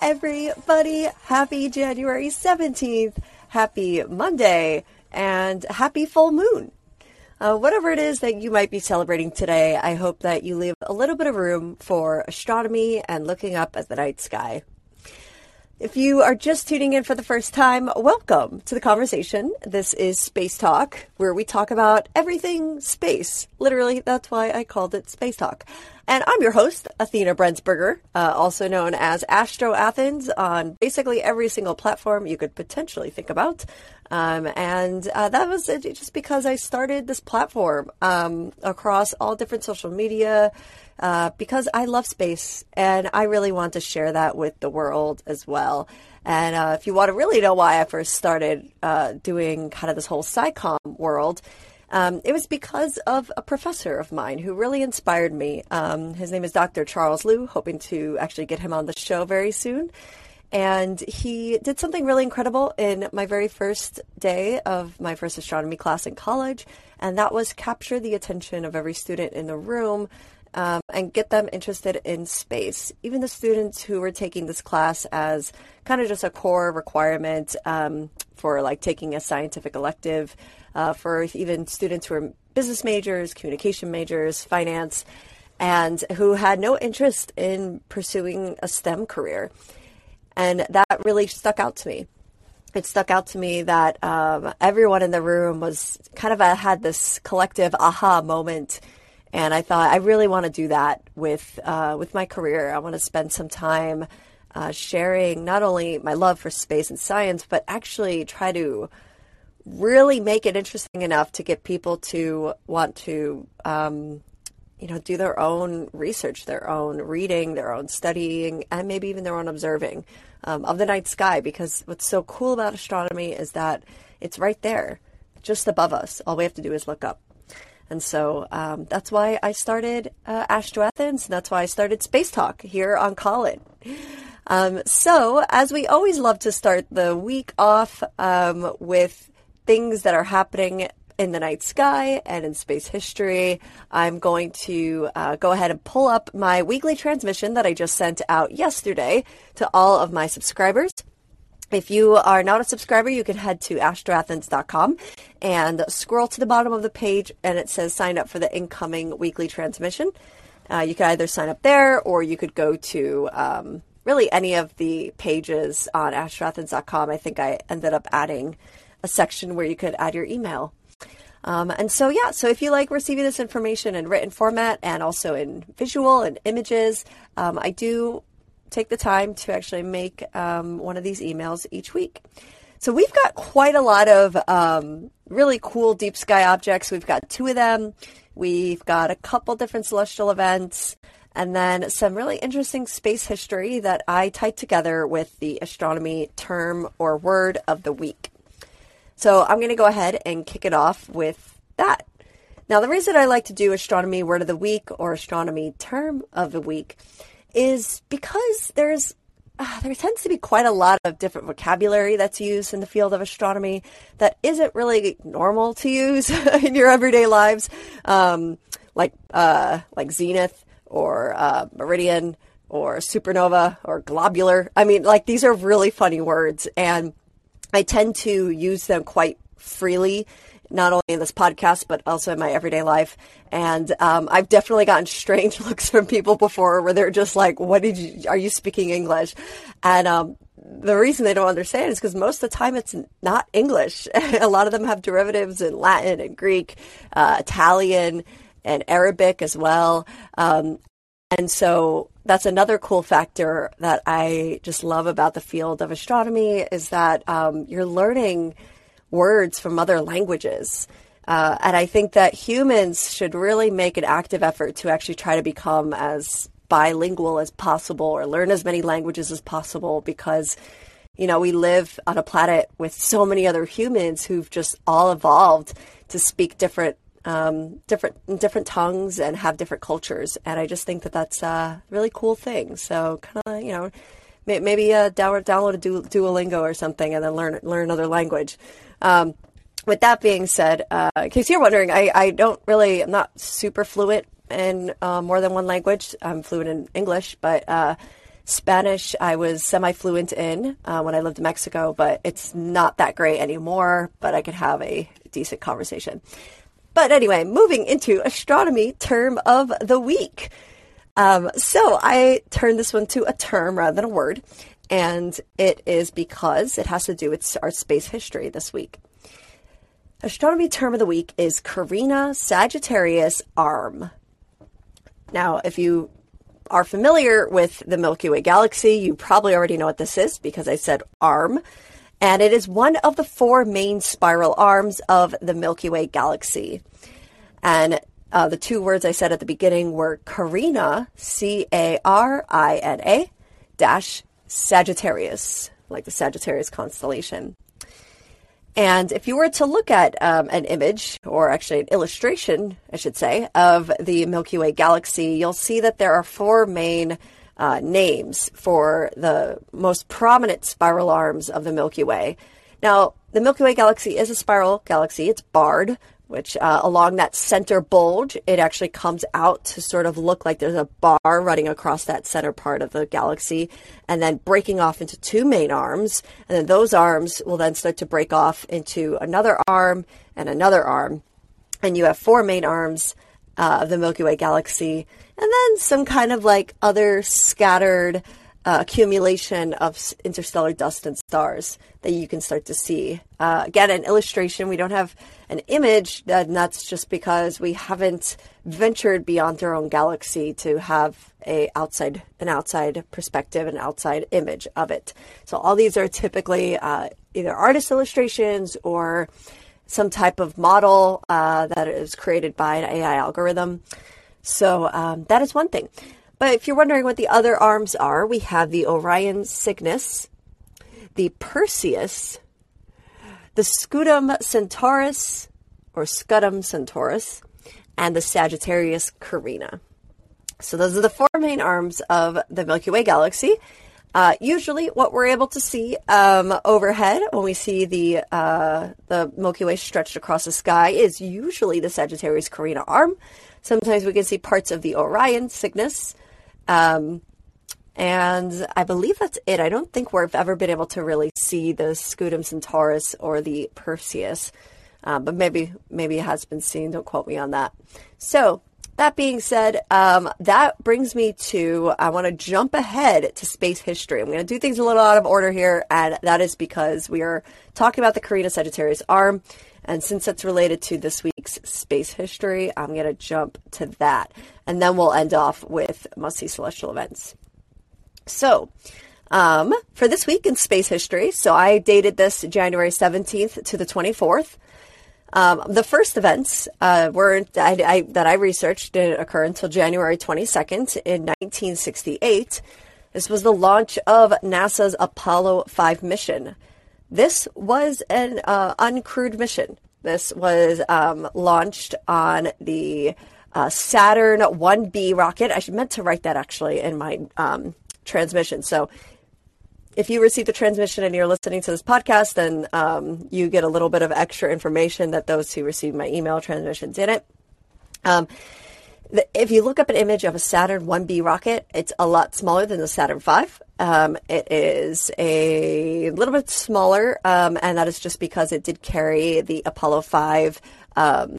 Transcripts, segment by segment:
everybody. Happy January 17th. Happy Monday. And happy full moon. Uh, whatever it is that you might be celebrating today, I hope that you leave a little bit of room for astronomy and looking up at the night sky. If you are just tuning in for the first time, welcome to the conversation. This is Space Talk, where we talk about everything space. Literally, that's why I called it Space Talk. And I'm your host, Athena Brensberger, uh, also known as Astro Athens on basically every single platform you could potentially think about. Um, and uh, that was just because I started this platform um, across all different social media uh, because I love space and I really want to share that with the world as well. And uh, if you want to really know why I first started uh, doing kind of this whole SciComm world, um, it was because of a professor of mine who really inspired me. Um, his name is Dr. Charles Liu, hoping to actually get him on the show very soon. And he did something really incredible in my very first day of my first astronomy class in college, and that was capture the attention of every student in the room um, and get them interested in space. Even the students who were taking this class as kind of just a core requirement um, for like taking a scientific elective, uh, for even students who are business majors, communication majors, finance, and who had no interest in pursuing a STEM career. And that really stuck out to me. It stuck out to me that um, everyone in the room was kind of a, had this collective aha moment and I thought I really want to do that with uh, with my career. I want to spend some time uh, sharing not only my love for space and science, but actually try to really make it interesting enough to get people to want to um, you know do their own research, their own reading, their own studying, and maybe even their own observing um, of the night sky. Because what's so cool about astronomy is that it's right there, just above us. All we have to do is look up. And so um, that's why I started uh, Astro Athens. And that's why I started Space Talk here on Callin. Um, so, as we always love to start the week off um, with things that are happening in the night sky and in space history, I'm going to uh, go ahead and pull up my weekly transmission that I just sent out yesterday to all of my subscribers. If you are not a subscriber, you can head to astroathens.com and scroll to the bottom of the page and it says sign up for the incoming weekly transmission. Uh, you can either sign up there or you could go to um, really any of the pages on astroathens.com. I think I ended up adding a section where you could add your email. Um, and so, yeah, so if you like receiving this information in written format and also in visual and images, um, I do take the time to actually make um, one of these emails each week. So we've got quite a lot of um, really cool deep sky objects. We've got two of them. We've got a couple different celestial events, and then some really interesting space history that I tied together with the astronomy term or word of the week. So I'm going to go ahead and kick it off with that. Now, the reason I like to do astronomy word of the week or astronomy term of the week is because there's uh, there tends to be quite a lot of different vocabulary that's used in the field of astronomy that isn't really normal to use in your everyday lives, um, like uh, like zenith or uh, meridian or supernova or globular. I mean, like these are really funny words, and I tend to use them quite freely not only in this podcast but also in my everyday life. And um, I've definitely gotten strange looks from people before where they're just like, "What did you? Are you speaking English?" And um, the reason they don't understand is because most of the time it's not English. a lot of them have derivatives in Latin and Greek, uh, Italian, and Arabic as well. Um, and so that's another cool factor that I just love about the field of astronomy is that um, you're learning words from other languages. Uh, and I think that humans should really make an active effort to actually try to become as bilingual as possible or learn as many languages as possible because, you know, we live on a planet with so many other humans who've just all evolved to speak different. Um, different different tongues and have different cultures, and I just think that that's a really cool thing. So, kind of, you know, maybe uh, download download a Duolingo or something, and then learn learn another language. Um, with that being said, uh, in case you're wondering, I, I don't really, I'm not super fluent in uh, more than one language. I'm fluent in English, but uh, Spanish, I was semi fluent in uh, when I lived in Mexico, but it's not that great anymore, but I could have a decent conversation. But anyway, moving into astronomy term of the week. Um, so I turned this one to a term rather than a word, and it is because it has to do with our space history this week. Astronomy term of the week is Carina Sagittarius Arm. Now, if you are familiar with the Milky Way galaxy, you probably already know what this is because I said arm. And it is one of the four main spiral arms of the Milky Way galaxy. And uh, the two words I said at the beginning were Carina, C A R I N A, dash Sagittarius, like the Sagittarius constellation. And if you were to look at um, an image, or actually an illustration, I should say, of the Milky Way galaxy, you'll see that there are four main uh, names for the most prominent spiral arms of the Milky Way. Now, the Milky Way galaxy is a spiral galaxy. It's barred, which uh, along that center bulge, it actually comes out to sort of look like there's a bar running across that center part of the galaxy and then breaking off into two main arms. And then those arms will then start to break off into another arm and another arm. And you have four main arms uh, of the Milky Way galaxy and then some kind of like other scattered uh, accumulation of interstellar dust and stars that you can start to see. Uh, again, an illustration. We don't have an image, and that's just because we haven't ventured beyond our own galaxy to have a outside an outside perspective, an outside image of it. So all these are typically uh, either artist illustrations or some type of model uh, that is created by an AI algorithm. So um, that is one thing. But if you're wondering what the other arms are, we have the Orion Cygnus, the Perseus, the Scutum Centaurus, or Scutum Centaurus, and the Sagittarius Carina. So those are the four main arms of the Milky Way galaxy. Uh, usually, what we're able to see um, overhead when we see the uh, the Milky Way stretched across the sky is usually the Sagittarius Carina arm. Sometimes we can see parts of the Orion Cygnus, um, and I believe that's it. I don't think we've ever been able to really see the Scutum Centaurus or the Perseus, uh, but maybe maybe it has been seen. Don't quote me on that. So that being said, um, that brings me to I want to jump ahead to space history. I'm going to do things a little out of order here, and that is because we are talking about the Carina Sagittarius arm. And since it's related to this week's space history, I'm going to jump to that. And then we'll end off with must see celestial events. So, um, for this week in space history, so I dated this January 17th to the 24th. Um, the first events uh, were I, I, that I researched didn't occur until January 22nd in 1968. This was the launch of NASA's Apollo 5 mission. This was an uh, uncrewed mission. This was um, launched on the uh, Saturn 1B rocket. I should meant to write that actually in my um, transmission. So if you receive the transmission and you're listening to this podcast, then um, you get a little bit of extra information that those who receive my email transmission didn't. Um, if you look up an image of a Saturn 1B rocket, it's a lot smaller than the Saturn V. Um, it is a little bit smaller, um, and that is just because it did carry the Apollo 5, um,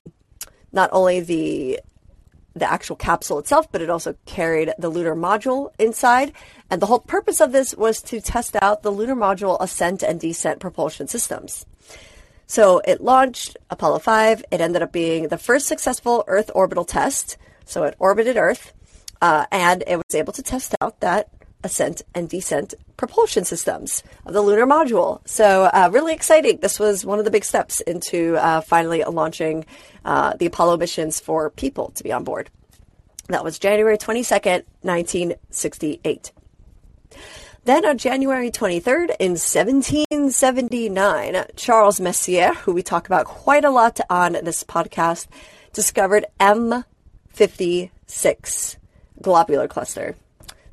not only the the actual capsule itself, but it also carried the lunar module inside. And the whole purpose of this was to test out the lunar module ascent and descent propulsion systems. So it launched Apollo 5. It ended up being the first successful Earth orbital test. So it orbited Earth, uh, and it was able to test out that ascent and descent propulsion systems of the lunar module. So, uh, really exciting. This was one of the big steps into uh, finally launching uh, the Apollo missions for people to be on board. That was January 22nd, 1968. Then on January 23rd in 1779, Charles Messier, who we talk about quite a lot on this podcast, discovered M 56 globular cluster.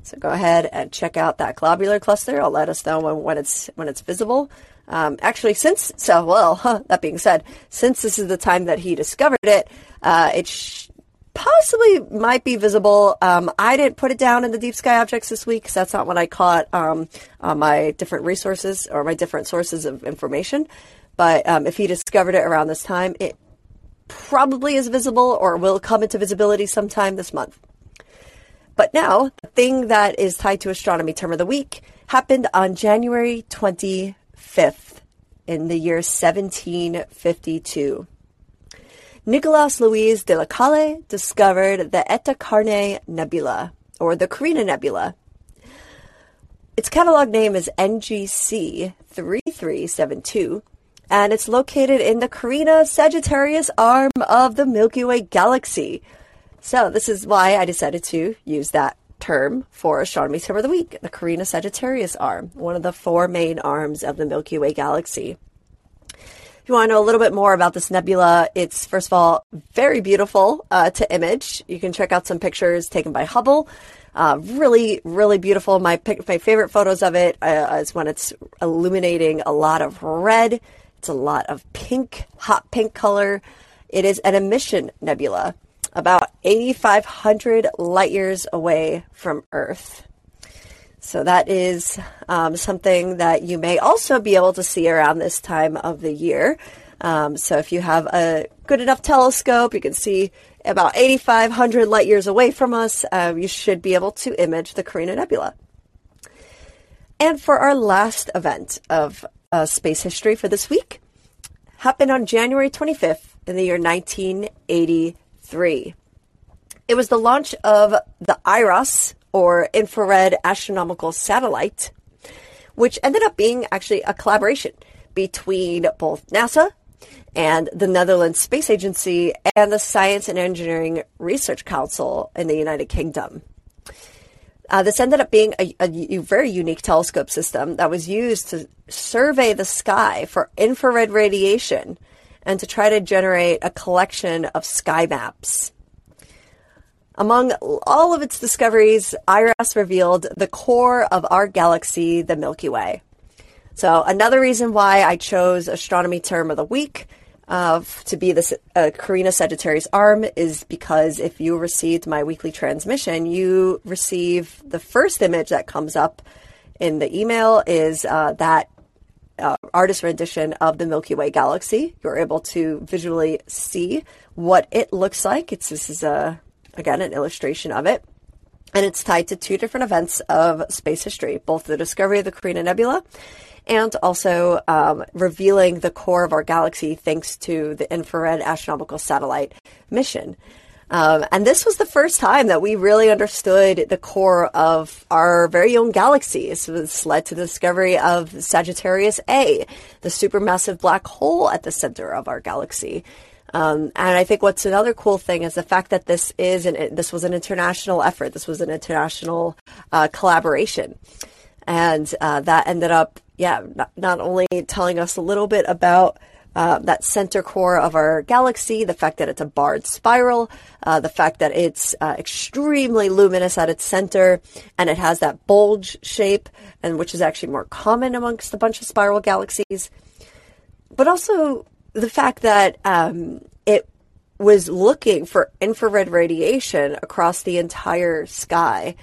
So go ahead and check out that globular cluster. I'll let us know when, when it's when it's visible. Um, actually, since so well, huh, that being said, since this is the time that he discovered it, uh, it sh- possibly might be visible. Um, I didn't put it down in the deep sky objects this week because that's not what I caught um, on my different resources or my different sources of information. But um, if he discovered it around this time, it probably is visible or will come into visibility sometime this month. But now, the thing that is tied to astronomy term of the week happened on January 25th in the year 1752. Nicolas Louis de la Caille discovered the Eta Carinae Nebula, or the Carina Nebula. Its catalog name is NGC 3372, and it's located in the Carina Sagittarius arm of the Milky Way galaxy. So, this is why I decided to use that term for astronomy term of the week the Carina Sagittarius arm, one of the four main arms of the Milky Way galaxy. If you want to know a little bit more about this nebula, it's first of all very beautiful uh, to image. You can check out some pictures taken by Hubble. Uh, really, really beautiful. My my favorite photos of it uh, is when it's illuminating a lot of red. It's a lot of pink, hot pink color. It is an emission nebula, about 8,500 light years away from Earth. So that is um, something that you may also be able to see around this time of the year. Um, so if you have a good enough telescope, you can see about 8,500 light years away from us. Uh, you should be able to image the Carina Nebula. And for our last event of uh, space history for this week, happened on January 25th in the year 1983. It was the launch of the IRAS, or Infrared Astronomical Satellite, which ended up being actually a collaboration between both NASA and the Netherlands Space Agency and the Science and Engineering Research Council in the United Kingdom. Uh, this ended up being a, a, very unique telescope system that was used to survey the sky for infrared radiation and to try to generate a collection of sky maps. Among all of its discoveries, IRAS revealed the core of our galaxy, the Milky Way. So, another reason why I chose astronomy term of the week of to be the uh, Carina Sagittarius arm is because if you received my weekly transmission, you receive the first image that comes up in the email is uh, that uh, artist rendition of the Milky Way galaxy. You're able to visually see what it looks like. It's this is a again, an illustration of it. And it's tied to two different events of space history, both the discovery of the Carina Nebula and also um, revealing the core of our galaxy thanks to the infrared astronomical satellite mission. Um, and this was the first time that we really understood the core of our very own galaxy. This led to the discovery of Sagittarius A, the supermassive black hole at the center of our galaxy. Um, and I think what's another cool thing is the fact that this is an this was an international effort. This was an international uh, collaboration, and uh, that ended up, yeah, not, not, only telling us a little bit about. Uh, that center core of our galaxy, the fact that it's a barred spiral, uh, the fact that it's uh, extremely luminous at its center, and it has that bulge shape, and which is actually more common amongst a bunch of spiral galaxies. But also the fact that um, it was looking for infrared radiation across the entire sky.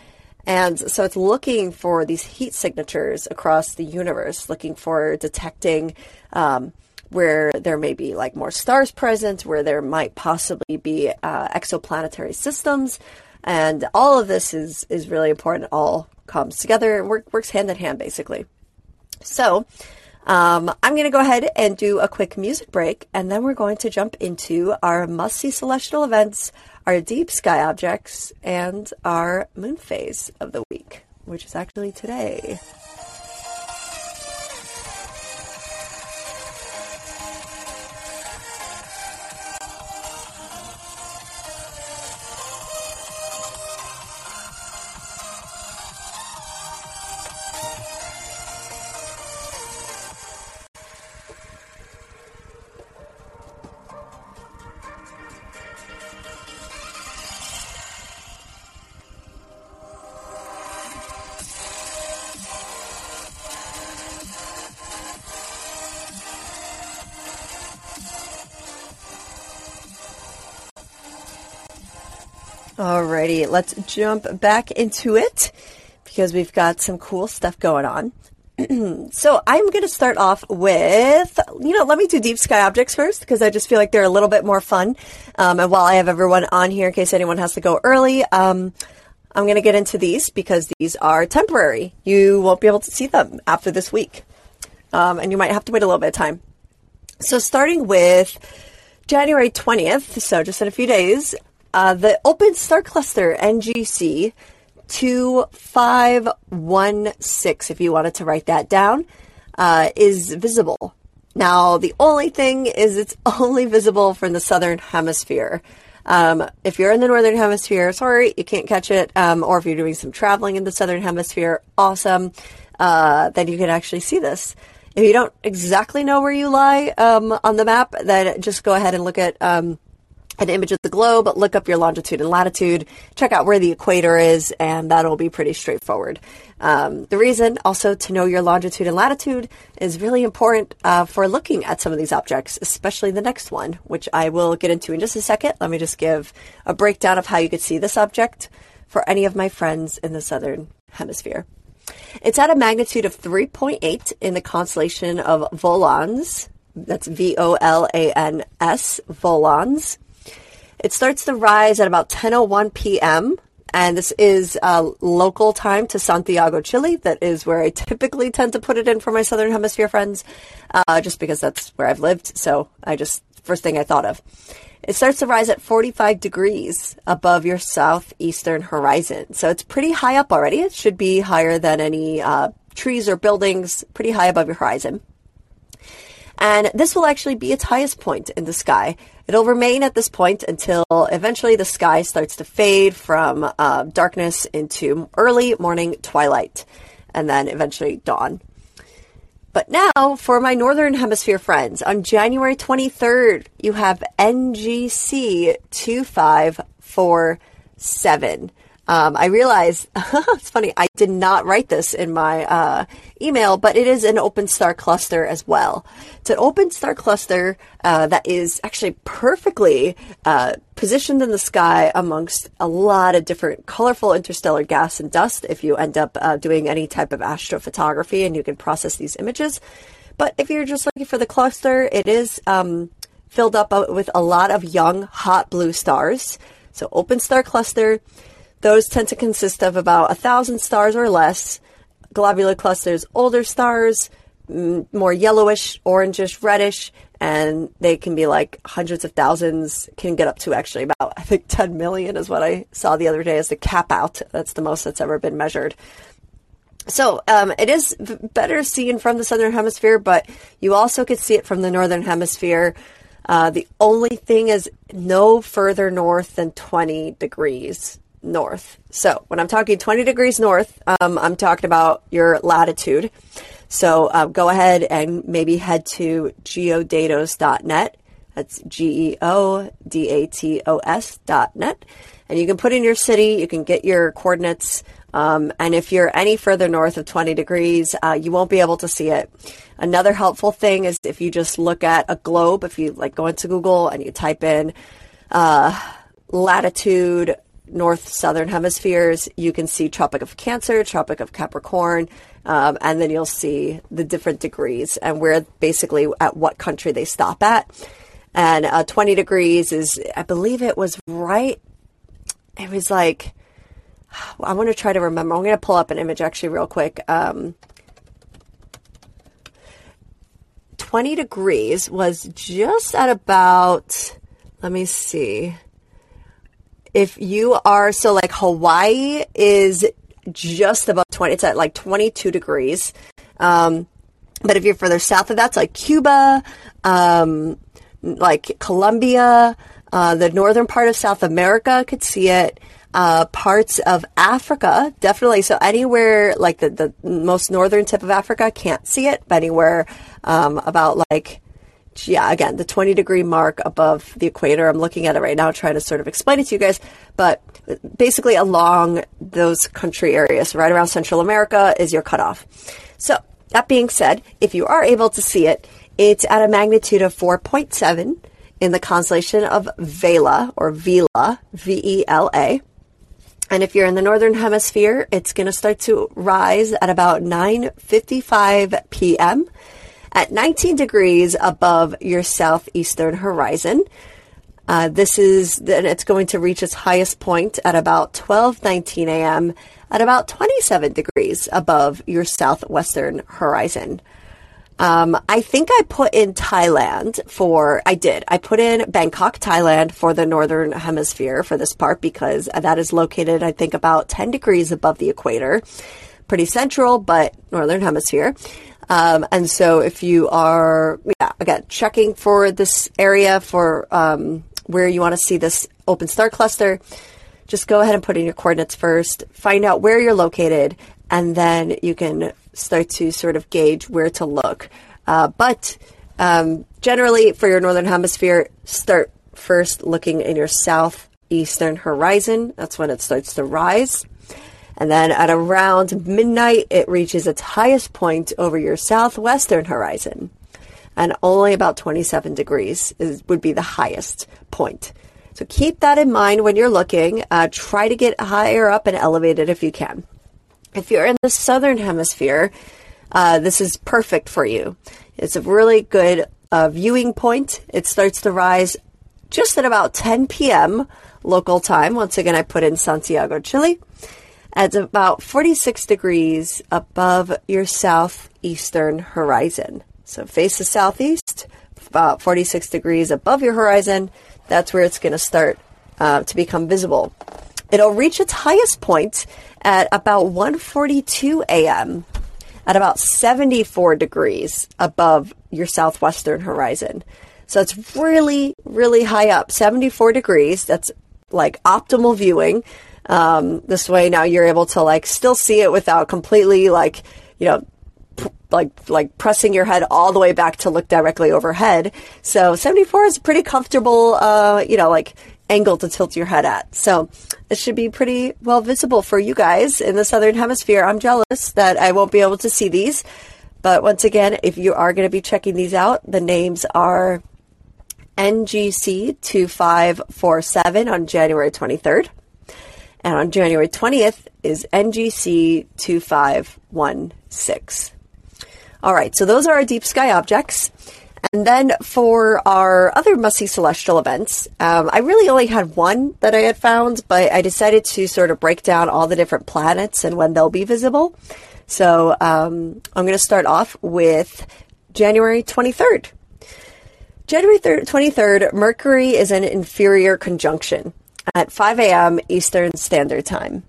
And so it's looking for these heat signatures across the universe, looking for detecting um, where there may be like more stars present, where there might possibly be uh, exoplanetary systems. And all of this is, is really important. All comes together and work, works hand in hand, basically. So, um, I'm going to go ahead and do a quick music break, and then we're going to jump into our must see celestial events, our deep sky objects, and our moon phase of the week, which is actually today. Let's jump back into it because we've got some cool stuff going on. so I'm going to start off with, you know, let me do deep sky objects first because I just feel like they're a little bit more fun. Um, and while I have everyone on here in case anyone has to go early, um, I'm going to get into these because these are temporary. You won't be able to see them after this week. Um, and you might have to wait a little bit of time. So starting with January 20th, so just in a few days, uh, the Open Star Cluster NGC 2516, if you wanted to write that down, uh, is visible. Now, the only thing is it's only visible from the southern hemisphere. Um, if you're in the northern hemisphere, sorry, you can't catch it. Um, or if you're doing some traveling in the southern hemisphere, awesome. Uh, then you can actually see this. If you don't exactly know where you lie um, on the map, then just go ahead and look at um, an image of the globe, look up your longitude and latitude, check out where the equator is, and that'll be pretty straightforward. Um, the reason also to know your longitude and latitude is really important uh, for looking at some of these objects, especially the next one, which I will get into in just a second. Let me just give a breakdown of how you could see this object for any of my friends in the southern hemisphere. It's at a magnitude of 3.8 in the constellation of Volans. That's V O L A N S, Volans. It starts to rise at about 10:01 p.m. And this is uh, local time to Santiago, Chile. That is where I typically tend to put it in for my Southern Hemisphere friends, uh, just because that's where I've lived. So I just, first thing I thought of. It starts to rise at 45 degrees above your southeastern horizon. So it's pretty high up already. It should be higher than any uh, trees or buildings, pretty high above your horizon. And this will actually be its highest point in the sky. It'll remain at this point until eventually the sky starts to fade from uh, darkness into early morning twilight and then eventually dawn. But now, for my Northern Hemisphere friends, on January 23rd, you have NGC 2547. Um, I realize it's funny. I did not write this in my uh, email, but it is an open star cluster as well. It's an open star cluster uh, that is actually perfectly uh, positioned in the sky amongst a lot of different colorful interstellar gas and dust. If you end up uh, doing any type of astrophotography, and you can process these images. But if you're just looking for the cluster, it is um, filled up uh, with a lot of young, hot blue stars. So open star cluster. Those tend to consist of about a thousand stars or less. Globular clusters, older stars, more yellowish, orangish, reddish, and they can be like hundreds of thousands, can get up to actually about, I think 10 million is what I saw the other day as the cap out. That's the most that's ever been measured. So um, it is better seen from the southern hemisphere, but you also could see it from the northern hemisphere. Uh, the only thing is no further north than 20 degrees north. So when I'm talking 20 degrees north, um, I'm talking about your latitude. So uh, go ahead and maybe head to geodatos.net. That's G E O D A T O S dot net. And you can put in your city, you can get your coordinates. Um, and if you're any further north of 20 degrees, uh, you won't be able to see it. Another helpful thing is if you just look at a globe, if you like go into Google and you type in uh, latitude north southern hemispheres, you can see Tropic of Cancer, Tropic of Capricorn, um, and then you'll see the different degrees and where basically at what country they stop at. And uh, 20 degrees is, I believe it was right, it was like, I want to try to remember. I'm going to pull up an image actually real quick. Um, 20 degrees was just at about, let me see if you are so like Hawaii is just above 20 it's at like 22 degrees um, but if you're further south of that, it's like Cuba, um, like Colombia, uh, the northern part of South America could see it. Uh, parts of Africa, definitely. So anywhere like the, the most northern tip of Africa can't see it, but anywhere um, about like yeah, again, the 20 degree mark above the equator. I'm looking at it right now, trying to sort of explain it to you guys. But basically, along those country areas, right around Central America, is your cutoff. So, that being said, if you are able to see it, it's at a magnitude of 4.7 in the constellation of Vela or Vela, V E L A. And if you're in the northern hemisphere, it's going to start to rise at about 9:55 p.m. at 19 degrees above your southeastern horizon. Uh, this is then it's going to reach its highest point at about 12:19 a.m. at about 27 degrees above your southwestern horizon. Um, I think I put in Thailand for, I did. I put in Bangkok, Thailand for the northern hemisphere for this part because that is located, I think, about 10 degrees above the equator. Pretty central, but northern hemisphere. Um, and so if you are, yeah, again, checking for this area for um, where you want to see this open star cluster, just go ahead and put in your coordinates first, find out where you're located, and then you can start to sort of gauge where to look. Uh, but um, generally, for your northern hemisphere, start first looking in your southeastern horizon. That's when it starts to rise. And then at around midnight, it reaches its highest point over your southwestern horizon. And only about 27 degrees is, would be the highest point. So keep that in mind when you're looking. Uh, try to get higher up and elevated if you can. If you're in the southern hemisphere, uh, this is perfect for you. It's a really good uh, viewing point. It starts to rise just at about 10 p.m. local time. Once again, I put in Santiago, Chile. At about 46 degrees above your southeastern horizon. So face the southeast, about 46 degrees above your horizon. That's where it's going to start uh, to become visible. It'll reach its highest point at about 1:42 a.m. at about 74 degrees above your southwestern horizon. So it's really, really high up, 74 degrees. That's like optimal viewing. Um, this way now you're able to like still see it without completely like, you know, like like pressing your head all the way back to look directly overhead. So 74 is pretty comfortable uh, you know, like angle to tilt your head at. So it should be pretty well visible for you guys in the southern hemisphere. I'm jealous that I won't be able to see these. But once again, if you are going to be checking these out, the names are NGC 2547 on January 23rd. And on January 20th is NGC 2516. All right, so those are our deep sky objects. And then for our other must see celestial events, um, I really only had one that I had found, but I decided to sort of break down all the different planets and when they'll be visible. So um, I'm going to start off with January 23rd. January 23rd, Mercury is an inferior conjunction at 5 a.m. Eastern Standard Time.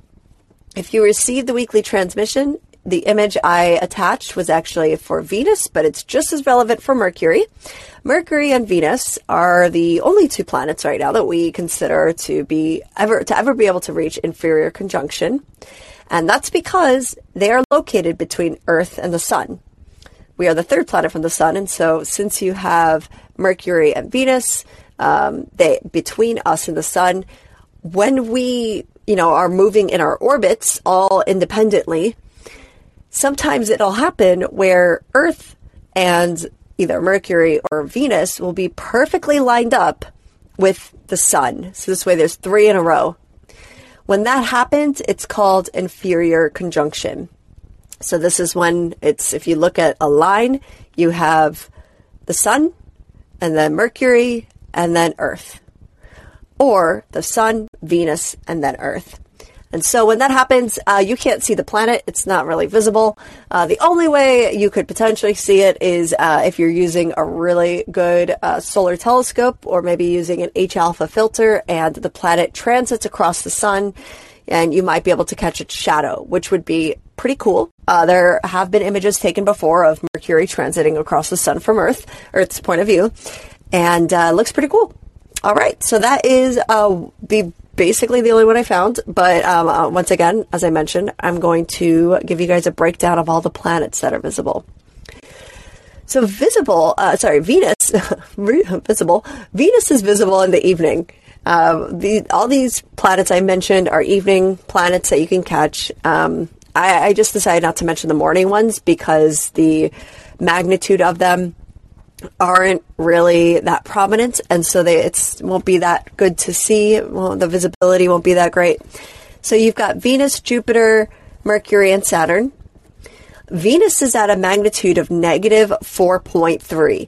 If you received the weekly transmission, the image I attached was actually for Venus, but it's just as relevant for Mercury. Mercury and Venus are the only two planets right now that we consider to be ever to ever be able to reach inferior conjunction. And that's because they are located between Earth and the Sun. We are the third planet from the Sun, and so since you have Mercury and Venus, um, they between us and the Sun, when we you know are moving in our orbits all independently, sometimes it'll happen where Earth and either Mercury or Venus will be perfectly lined up with the sun. So this way there's three in a row. When that happens, it's called inferior conjunction. So this is when it's, if you look at a line, you have the sun and then Mercury and then Earth. Or the sun, Venus, and then Earth. And so when that happens, uh, you can't see the planet. It's not really visible. Uh, the only way you could potentially see it is uh, if you're using a really good uh, solar telescope or maybe using an H alpha filter and the planet transits across the sun and you might be able to catch its shadow, which would be pretty cool. Uh, there have been images taken before of Mercury transiting across the sun from Earth, Earth's point of view, and uh, looks pretty cool. All right, so that is uh, the basically the only one I found. But um, uh, once again, as I mentioned, I'm going to give you guys a breakdown of all the planets that are visible. So visible, uh, sorry, Venus, visible. Venus is visible in the evening. Um, the, all these planets I mentioned are evening planets that you can catch. Um, I, I just decided not to mention the morning ones because the magnitude of them aren't really that prominent, and so they it won't be that good to see. Well, the visibility won't be that great. So you've got Venus, Jupiter, Mercury, and Saturn. Venus is at a magnitude of negative 4.3.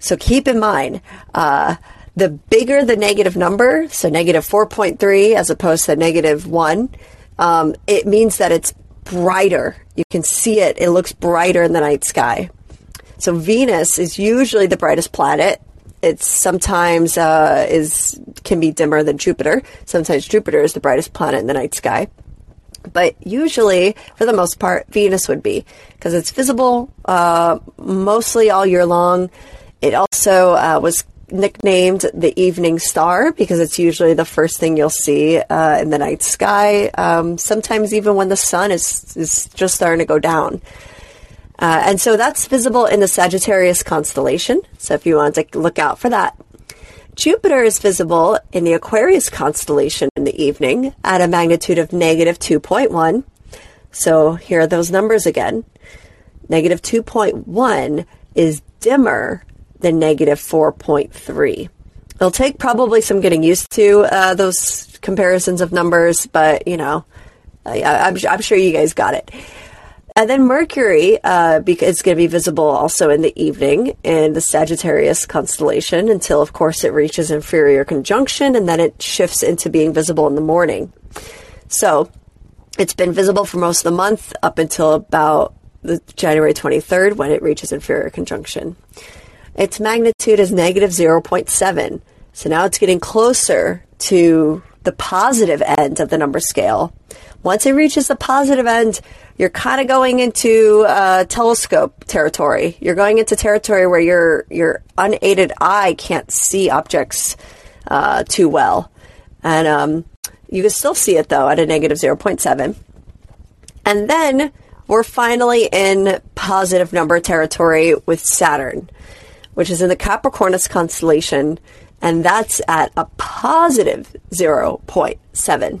So keep in mind, uh, the bigger the negative number, so negative 4.3 as opposed to negative 1, um, it means that it's brighter. You can see it, it looks brighter in the night sky. So Venus is usually the brightest planet. It's sometimes uh, is can be dimmer than Jupiter. Sometimes Jupiter is the brightest planet in the night sky. But usually, for the most part, Venus would be because it's visible uh, mostly all year long. It also uh, was nicknamed the evening star because it's usually the first thing you'll see uh, in the night sky. Um, sometimes even when the sun is is just starting to go down. Uh, and so that's visible in the Sagittarius constellation. So if you want to look out for that. Jupiter is visible in the Aquarius constellation in the evening at a magnitude of negative 2.1. So here are those numbers again. Negative 2.1 is dimmer than negative 4.3. It'll take probably some getting used to uh, those comparisons of numbers, but you know, I, I'm, I'm sure you guys got it. And then Mercury, uh, it's going to be visible also in the evening in the Sagittarius constellation until, of course, it reaches inferior conjunction and then it shifts into being visible in the morning. So it's been visible for most of the month up until about the January 23rd when it reaches inferior conjunction. Its magnitude is negative 0.7. So now it's getting closer to the positive end of the number scale. Once it reaches the positive end, you're kind of going into uh, telescope territory. You're going into territory where your your unaided eye can't see objects uh, too well, and um, you can still see it though at a negative zero point seven. And then we're finally in positive number territory with Saturn, which is in the Capricornus constellation, and that's at a positive zero point seven.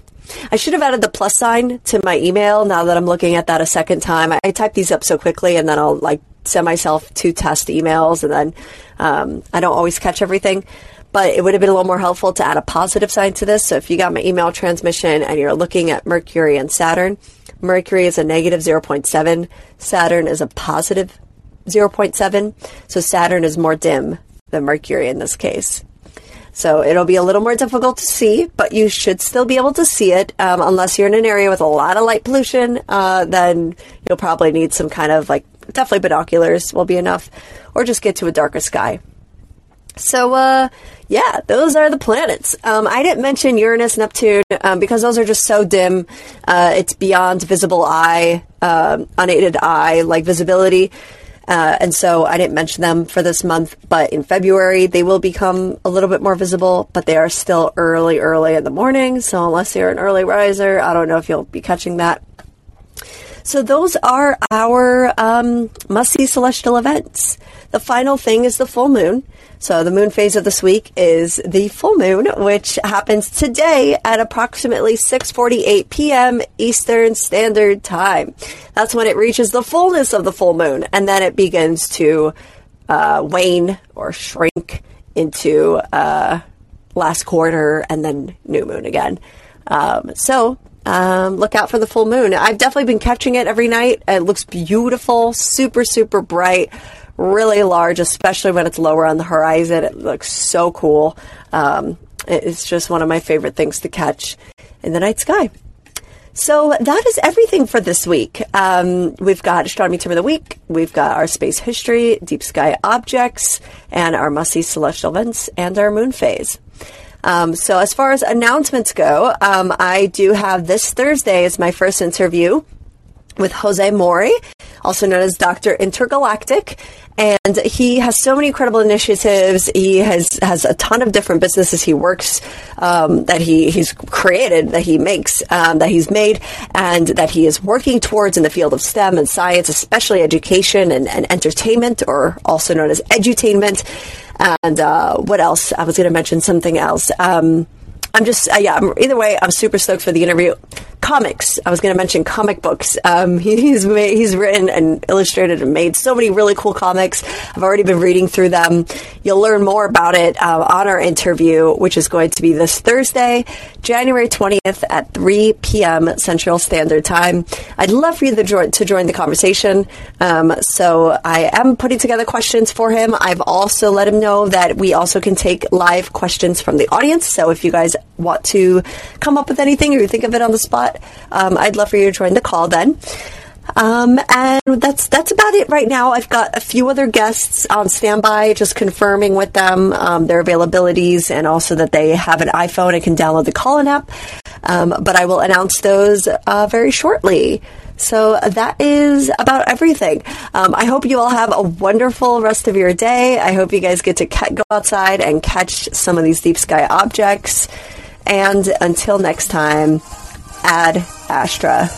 I should have added the plus sign to my email now that I'm looking at that a second time. I, I type these up so quickly and then I'll like send myself two test emails and then um, I don't always catch everything. But it would have been a little more helpful to add a positive sign to this. So if you got my email transmission and you're looking at Mercury and Saturn, Mercury is a negative 0.7, Saturn is a positive 0.7. So Saturn is more dim than Mercury in this case. So it'll be a little more difficult to see, but you should still be able to see it um, unless you're in an area with a lot of light pollution. Uh, then you'll probably need some kind of like definitely binoculars will be enough, or just get to a darker sky. So, uh, yeah, those are the planets. Um, I didn't mention Uranus, and Neptune, um, because those are just so dim. Uh, it's beyond visible eye, uh, unaided eye, like visibility. Uh, and so I didn't mention them for this month, but in February they will become a little bit more visible, but they are still early, early in the morning. So unless you're an early riser, I don't know if you'll be catching that. So those are our um, must see celestial events. The final thing is the full moon. So the moon phase of this week is the full moon, which happens today at approximately 6:48 p.m. Eastern Standard Time. That's when it reaches the fullness of the full moon, and then it begins to uh, wane or shrink into uh, last quarter, and then new moon again. Um, so um, look out for the full moon. I've definitely been catching it every night. It looks beautiful, super, super bright really large, especially when it's lower on the horizon. It looks so cool. Um, it's just one of my favorite things to catch in the night sky. So that is everything for this week. Um, we've got astronomy term of the week. We've got our space history, deep sky objects, and our must see celestial events and our moon phase. Um, so as far as announcements go, um, I do have this Thursday as my first interview with Jose Mori, also known as Dr. Intergalactic. And he has so many incredible initiatives. He has has a ton of different businesses he works um, that he he's created, that he makes, um, that he's made, and that he is working towards in the field of STEM and science, especially education and, and entertainment, or also known as edutainment. And uh, what else? I was going to mention something else. Um, I'm just, uh, yeah, I'm, either way, I'm super stoked for the interview. Comics. I was going to mention comic books. Um, he's made, he's written and illustrated and made so many really cool comics. I've already been reading through them. You'll learn more about it uh, on our interview, which is going to be this Thursday, January 20th at 3 p.m. Central Standard Time. I'd love for you to join, to join the conversation. Um, so I am putting together questions for him. I've also let him know that we also can take live questions from the audience. So if you guys want to come up with anything or you think of it on the spot, um, I'd love for you to join the call then. Um, and that's that's about it right now. I've got a few other guests on standby, just confirming with them um, their availabilities and also that they have an iPhone and can download the Callin app. Um, but I will announce those uh, very shortly. So that is about everything. Um, I hope you all have a wonderful rest of your day. I hope you guys get to ca- go outside and catch some of these deep sky objects. And until next time, ad astra.